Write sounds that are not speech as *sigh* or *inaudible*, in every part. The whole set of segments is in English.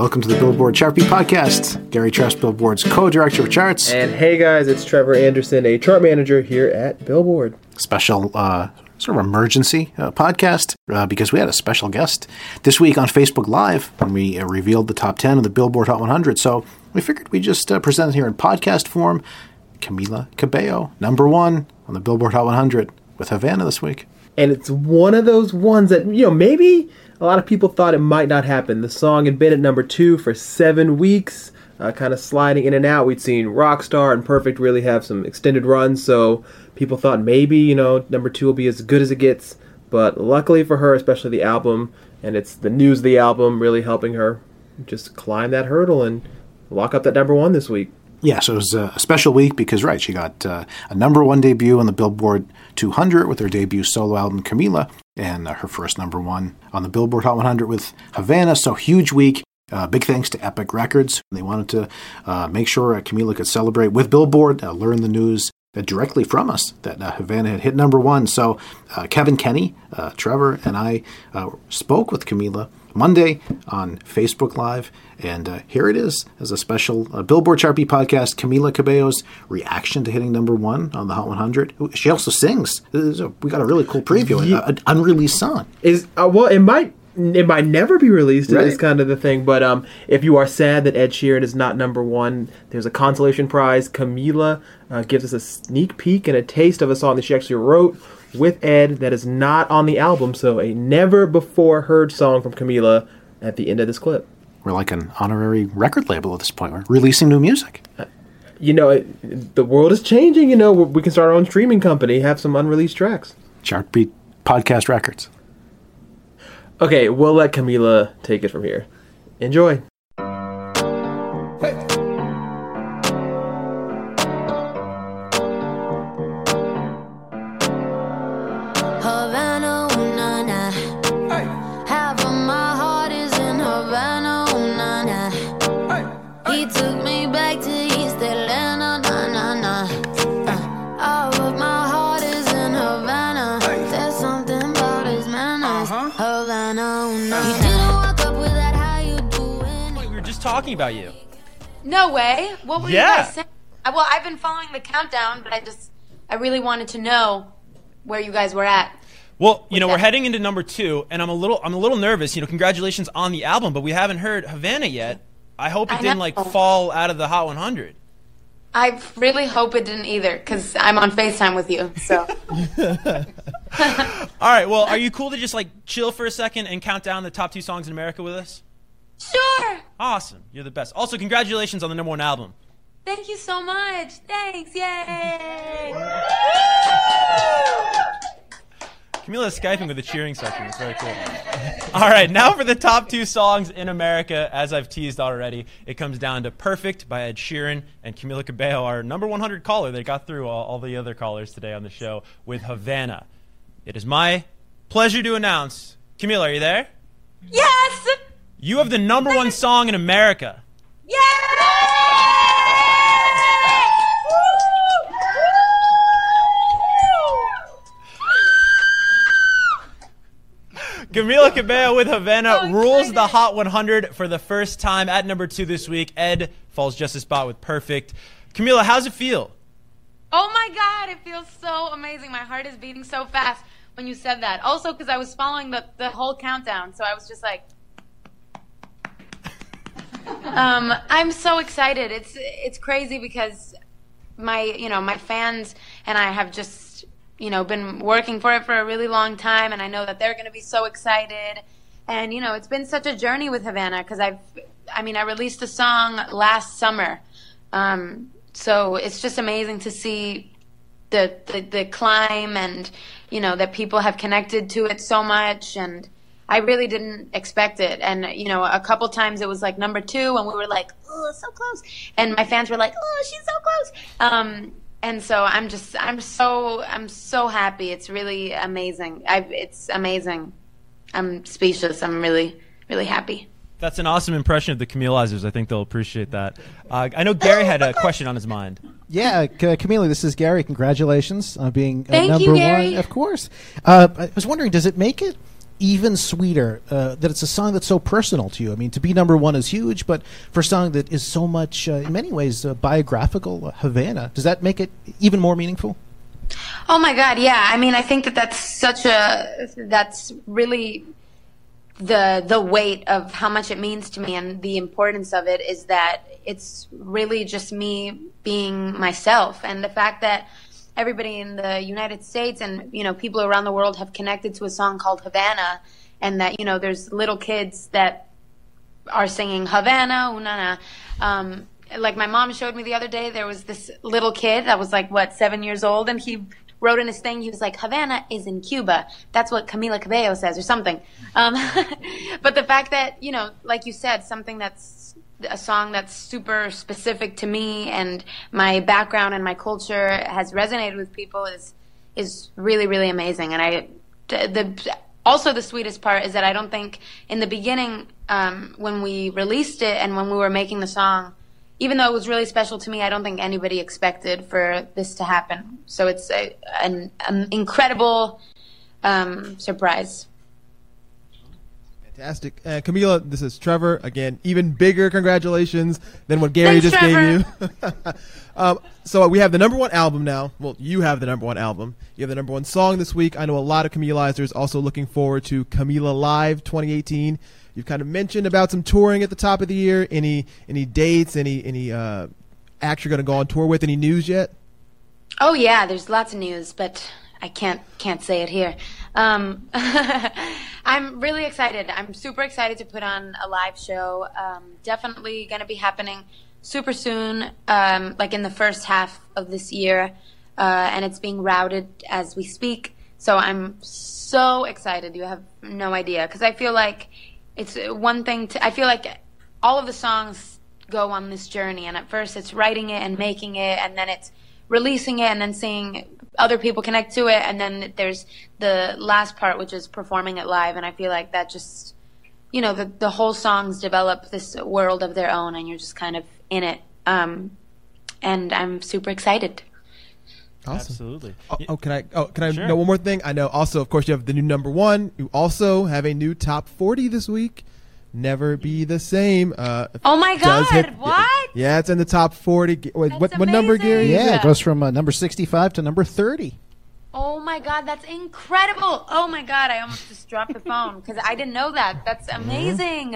welcome to the Billboard Chart Beat Podcast. Gary Trust, Billboard's co-director of charts. And hey guys, it's Trevor Anderson, a chart manager here at Billboard. special uh, sort of emergency uh, podcast uh, because we had a special guest this week on Facebook Live when we uh, revealed the top 10 of the Billboard Hot 100. So we figured we'd just uh, present it here in podcast form. Camila Cabello, number one on the Billboard Hot 100 with Havana this week. And it's one of those ones that, you know, maybe a lot of people thought it might not happen. The song had been at number two for seven weeks, uh, kind of sliding in and out. We'd seen Rockstar and Perfect really have some extended runs, so people thought maybe, you know, number two will be as good as it gets. But luckily for her, especially the album, and it's the news of the album really helping her just climb that hurdle and lock up that number one this week. Yeah, so it was a special week because, right, she got uh, a number one debut on the Billboard 200 with her debut solo album, Camila, and uh, her first number one on the Billboard Hot 100 with Havana. So, huge week. Uh, big thanks to Epic Records. They wanted to uh, make sure uh, Camila could celebrate with Billboard, uh, learn the news directly from us that uh, Havana had hit number one. So, uh, Kevin Kenny, uh, Trevor, and I uh, spoke with Camila Monday on Facebook Live. And uh, here it is as a special uh, Billboard Beat podcast Camila Cabello's reaction to hitting number one on the Hot 100. She also sings. A- we got a really cool preview, Yeah. an unreleased song. is uh, well it might it might never be released Right. is kind of the thing but um if you are sad that ed sheeran is not number one there's a consolation prize camila uh, gives us a sneak peek and a taste of a song that she actually wrote with ed that is not on the album so a never before heard song from camila at the end of this clip We're like an honorary record label at this point. We're releasing new music. you know it, the world is changing you know we can start our own streaming company have some unreleased tracks Chart Beat Podcast Records. Okay we'll let camila take it from here. Enjoy talking about you. No way. What were Yeah. you guys saying? Well, I've been following the countdown, but I just, I really wanted to know where you guys were at. Well, you know, we're heading into number two, and I'm a little, I'm a little nervous. You know, congratulations on the album, but we haven't heard Havana yet. I hope it I didn't know. like fall out of the Hot 100. I really hope it didn't either, because I'm on FaceTime with you. So, *laughs* *laughs* All right, well, are you cool to just like chill for a second and count down the top two songs in America with us? Sure. Awesome, you're the best. Also, congratulations on the number one album. Thank you so much. Thanks. Yay. *laughs* Camila's skyping with a cheering section. It's very cool. All right, now for the top two songs in America. As I've teased already, it comes down to "Perfect" by Ed Sheeran and Camila Cabello, our number 100 caller. They got through all, all the other callers today on the show with Havana. It is my pleasure to announce, Camila, are you there? Yes. You have the number one song in America. Yeah! Camila Cabello with Havana oh, rules the Hot 100 for the first time at number two this week. Ed falls just a spot with Perfect. Camila, how's it feel? Oh my God, it feels so amazing. My heart is beating so fast when you said that. Also, because I was following the, the whole countdown, so I was just like, um, I'm so excited. It's it's crazy because my you know my fans and I have just you know been working for it for a really long time, and I know that they're going to be so excited. And you know it's been such a journey with Havana because I've I mean I released the song last summer, um, so it's just amazing to see the, the the climb and you know that people have connected to it so much and I really didn't expect it. And, you know, a couple times it was like number two and we were like, oh, so close. And my fans were like, oh, she's so close. Um, and so I'm just, I'm so, I'm so happy. It's really amazing. I, it's amazing. I'm speechless. I'm really, really happy. That's an awesome impression of the Camilizers. I think they'll appreciate that. Uh, I know Gary had a *laughs* question on his mind. Yeah, C- Camila, this is Gary. Congratulations on being uh, Thank you, number Gary. one. Of course. Uh, I was wondering, does it make it even sweeter uh, that it's a song that's so personal to you? I mean, to be number one is huge, but for a song that is so much, uh, in many ways, uh, biographical, uh, Havana, does that make it even more meaningful? Oh my God, yeah. I mean, I think that that's such a that's really the the weight of how much it means to me and the importance of it is that it's really just me being myself and the fact that everybody in the United States and you know people around the world have connected to a song called Havana and that you know there's little kids that are singing Havana, unana. Um, like my mom showed me the other day, there was this little kid that was like, what, seven years old, and he wrote in his thing, he was like, Havana is in Cuba. That's what Camila Cabello says, or something. Um, *laughs* but the fact that, you know, like you said, something that's a song that's super specific to me and my background and my culture has resonated with people is is really really amazing. And I the also the sweetest part is that I don't think in the beginning um, when we released it and when we were making the song even though it was really special to me I don't think anybody expected for this to happen. So it's a, an, an incredible um, surprise Fantastic. Uh, Camila, this is Trevor. Again, even bigger congratulations than what Gary Thanks, just Trevor. gave you. *laughs* um, so we have the number one album now. Well, you have the number one album. You have the number one song this week. I know a lot of Camilizers also looking forward to Camila Live 2018. You've kind of mentioned about some touring at the top of the year. Any any dates? Any any uh, acts you're going to go on tour with? Any news yet? Oh yeah, there's lots of news, but I can't can't say it here. Um, *laughs* *laughs* I'm really excited. I'm super excited to put on a live show. Um, definitely going to be happening super soon, um, like in the first half of this year, uh, and it's being routed as we speak. So I'm so excited. You have no idea because I feel like it's one thing to. I feel like all of the songs go on this journey, and at first it's writing it and making it, and then it's releasing it, and then seeing other people connect to it, and then there's the last part, which is performing it live, and I feel like that just, you know, the the whole songs develop this world of their own, and you're just kind of in it. Um, and I'm super excited. Awesome. Absolutely. Oh, oh, can I? Oh, can I Sure. know one more thing? I know. Also, of course, you have the new number one. You also have a new top forty this week. Never be the same. Uh, Oh my does God, what? Yeah, it's in the top forty. Wait, what? What number, amazing. Gary? Yeah, it goes from uh, number 65 to number 30. Oh my god, that's incredible! Oh my god, I almost just dropped the phone because I didn't know that. That's amazing.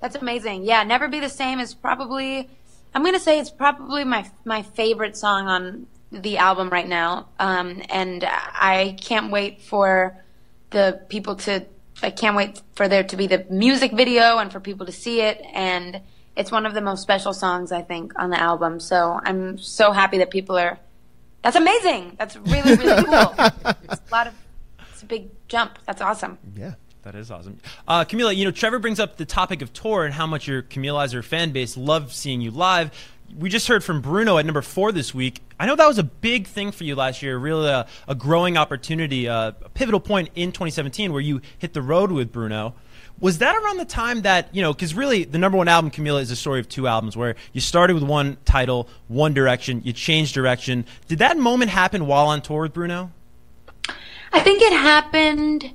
That's amazing. Yeah, never be the same is probably. I'm gonna say it's probably my my favorite song on the album right now, um, and I can't wait for the people to. I can't wait for there to be the music video and for people to see it. And it's one of the most special songs I think on the album. So I'm so happy that people are. That's amazing. That's really really *laughs* cool. It's a lot of. It's a big jump. That's awesome. Yeah. That is awesome. Uh, Camila, you know, Trevor brings up the topic of tour and how much your Camilizer fan base loved seeing you live. We just heard from Bruno at number four this week. I know that was a big thing for you last year, really a, a growing opportunity, uh, a pivotal point in 2017 where you hit the road with Bruno. Was that around the time that, you know, because really the number one album, Camila, is a story of two albums where you started with one title, one direction, you changed direction. Did that moment happen while on tour with Bruno? I think it happened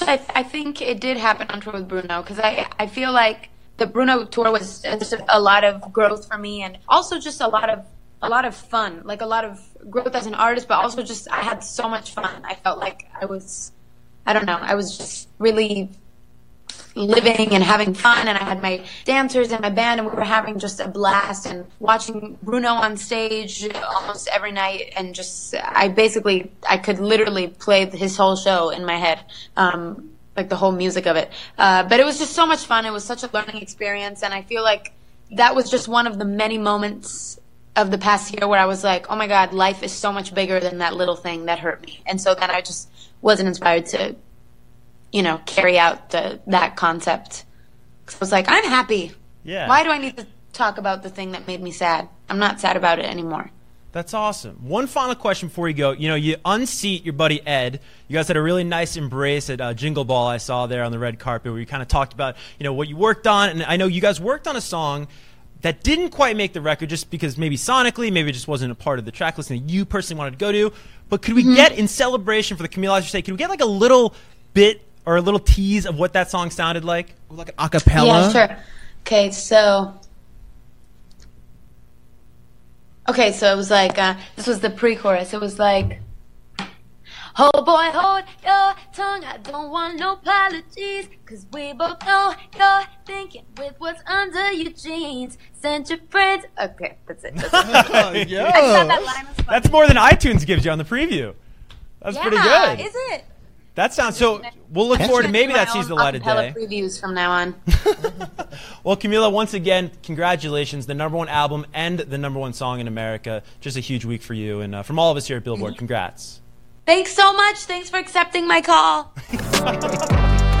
I, I think it did happen on tour with Bruno because I I feel like the Bruno tour was a lot of growth for me and also just a lot of a lot of fun, like a lot of growth as an artist, but also just I had so much fun. I felt like I was, I don't know, I was just really living and having fun and I had my dancers and my band and we were having just a blast and watching Bruno on stage almost every night and just I basically I could literally play his whole show in my head um, like the whole music of it uh, but it was just so much fun it was such a learning experience and I feel like that was just one of the many moments of the past year where I was like oh my god life is so much bigger than that little thing that hurt me and so then I just wasn't inspired to you know, carry out the that concept. 'Cause I was like, I'm happy. Yeah. Why do I need to talk about the thing that made me sad? I'm not sad about it anymore. That's awesome. One final question before you go. You know, you unseat your buddy Ed. You guys had a really nice embrace at uh, Jingle Ball. I saw there on the red carpet where you kind of talked about, you know, what you worked on. And I know you guys worked on a song that didn't quite make the record just because maybe sonically, maybe it just wasn't a part of the track list that you personally wanted to go to. But could we get in celebration for the Camille sake? Could we get like a little bit or a little tease of what that song sounded like? Like an acapella? Yeah, sure. Okay, so. Okay, so it was like, uh, this was the pre chorus. It was like. Oh boy, hold your tongue. I don't want no apologies. Cause we both know you're thinking with what's under your jeans. Send your friends. Okay, that's it. That's, it. *laughs* Yo. I thought that line was funny. That's more than iTunes gives you on the preview. That's pretty Yeah, good. Is it? That sounds so. We'll look forward to maybe that sees the light of day. previews from now on. *laughs* Well, Camila, once again, congratulations. The number one album and the number one song in America. Just a huge week for you. And uh, from all of us here at Billboard, congrats. Thanks so much. Thanks for accepting my call. *laughs*